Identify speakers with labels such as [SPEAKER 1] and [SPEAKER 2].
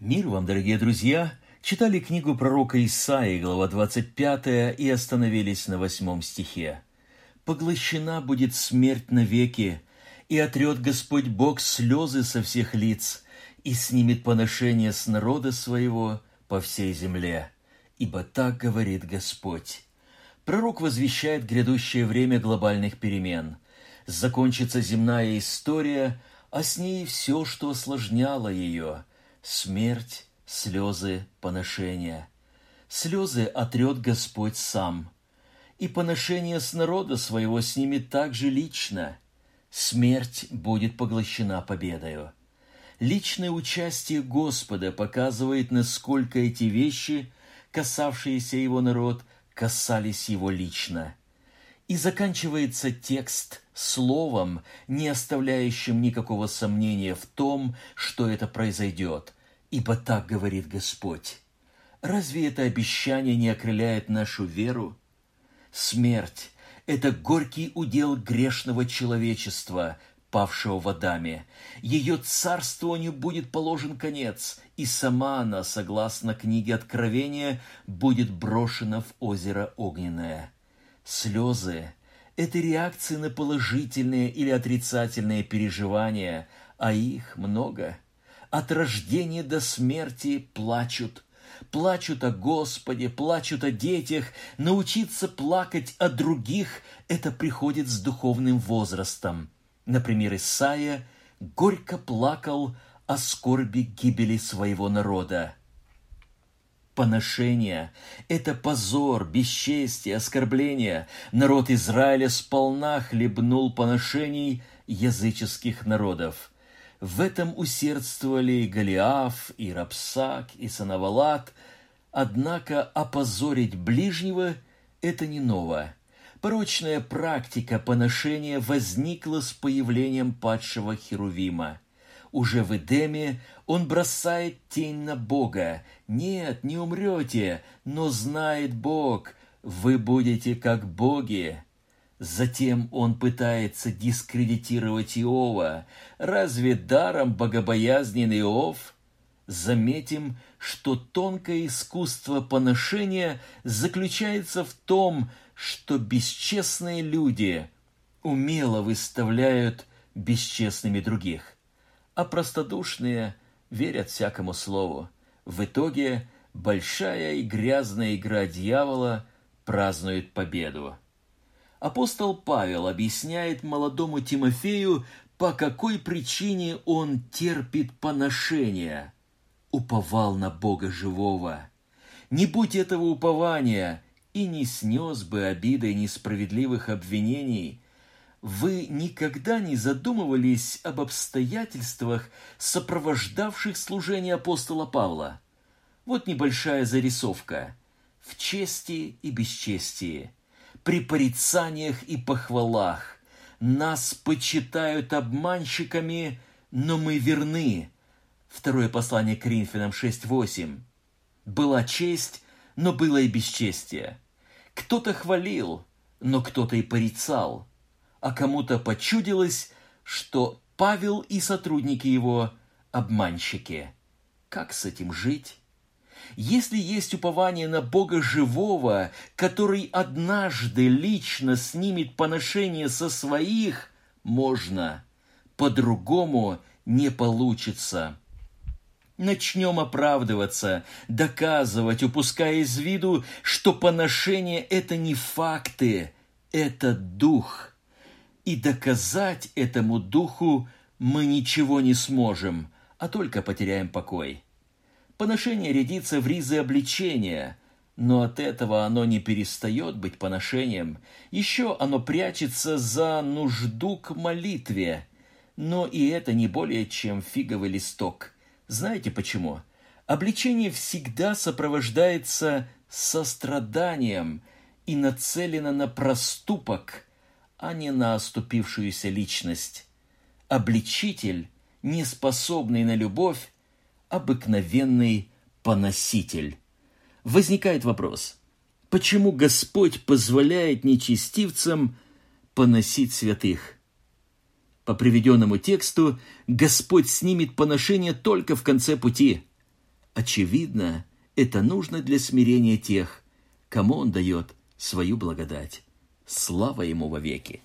[SPEAKER 1] Мир вам, дорогие друзья! Читали книгу пророка Исаии, глава 25, и остановились на восьмом стихе. «Поглощена будет смерть навеки, и отрет Господь Бог слезы со всех лиц, и снимет поношение с народа своего по всей земле. Ибо так говорит Господь». Пророк возвещает грядущее время глобальных перемен. Закончится земная история, а с ней все, что осложняло ее – смерть, слезы, поношения. Слезы отрет Господь сам, и поношение с народа своего снимет также лично. Смерть будет поглощена победою. Личное участие Господа показывает, насколько эти вещи, касавшиеся его народ, касались его лично. И заканчивается текст словом, не оставляющим никакого сомнения в том, что это произойдет, ибо так говорит Господь. Разве это обещание не окрыляет нашу веру? Смерть – это горький удел грешного человечества, павшего в Адаме. Ее царствованию будет положен конец, и сама она, согласно книге Откровения, будет брошена в озеро огненное. Слезы – это реакции на положительные или отрицательные переживания, а их много. От рождения до смерти плачут. Плачут о Господе, плачут о детях. Научиться плакать о других – это приходит с духовным возрастом. Например, Исаия горько плакал о скорби гибели своего народа – поношения. Это позор, бесчестие, оскорбление. Народ Израиля сполна хлебнул поношений языческих народов. В этом усердствовали и Голиаф, и Рапсак, и Санавалат. Однако опозорить ближнего – это не ново. Порочная практика поношения возникла с появлением падшего Херувима – уже в Эдеме он бросает тень на Бога. Нет, не умрете, но знает Бог, вы будете как боги. Затем он пытается дискредитировать Иова. Разве даром богобоязненный Иов? Заметим, что тонкое искусство поношения заключается в том, что бесчестные люди умело выставляют бесчестными других – а простодушные верят всякому слову. В итоге большая и грязная игра дьявола празднует победу. Апостол Павел объясняет молодому Тимофею, по какой причине он терпит поношение. Уповал на Бога живого. Не будь этого упования, и не снес бы обиды несправедливых обвинений – вы никогда не задумывались об обстоятельствах, сопровождавших служение апостола Павла? Вот небольшая зарисовка. В чести и бесчестии, при порицаниях и похвалах нас почитают обманщиками, но мы верны. Второе послание к Коринфянам 6.8. Была честь, но было и бесчестие. Кто-то хвалил, но кто-то и порицал – а кому-то почудилось, что Павел и сотрудники его – обманщики. Как с этим жить? Если есть упование на Бога живого, который однажды лично снимет поношение со своих, можно. По-другому не получится. Начнем оправдываться, доказывать, упуская из виду, что поношение – это не факты, это дух – и доказать этому духу мы ничего не сможем, а только потеряем покой. Поношение рядится в ризы обличения, но от этого оно не перестает быть поношением. Еще оно прячется за нужду к молитве, но и это не более чем фиговый листок. Знаете почему? Обличение всегда сопровождается состраданием и нацелено на проступок – а не на оступившуюся личность. Обличитель, неспособный на любовь, обыкновенный поноситель. Возникает вопрос, почему Господь позволяет нечестивцам поносить святых? По приведенному тексту Господь снимет поношение только в конце пути. Очевидно, это нужно для смирения тех, кому Он дает свою благодать. Слава Ему вовеки!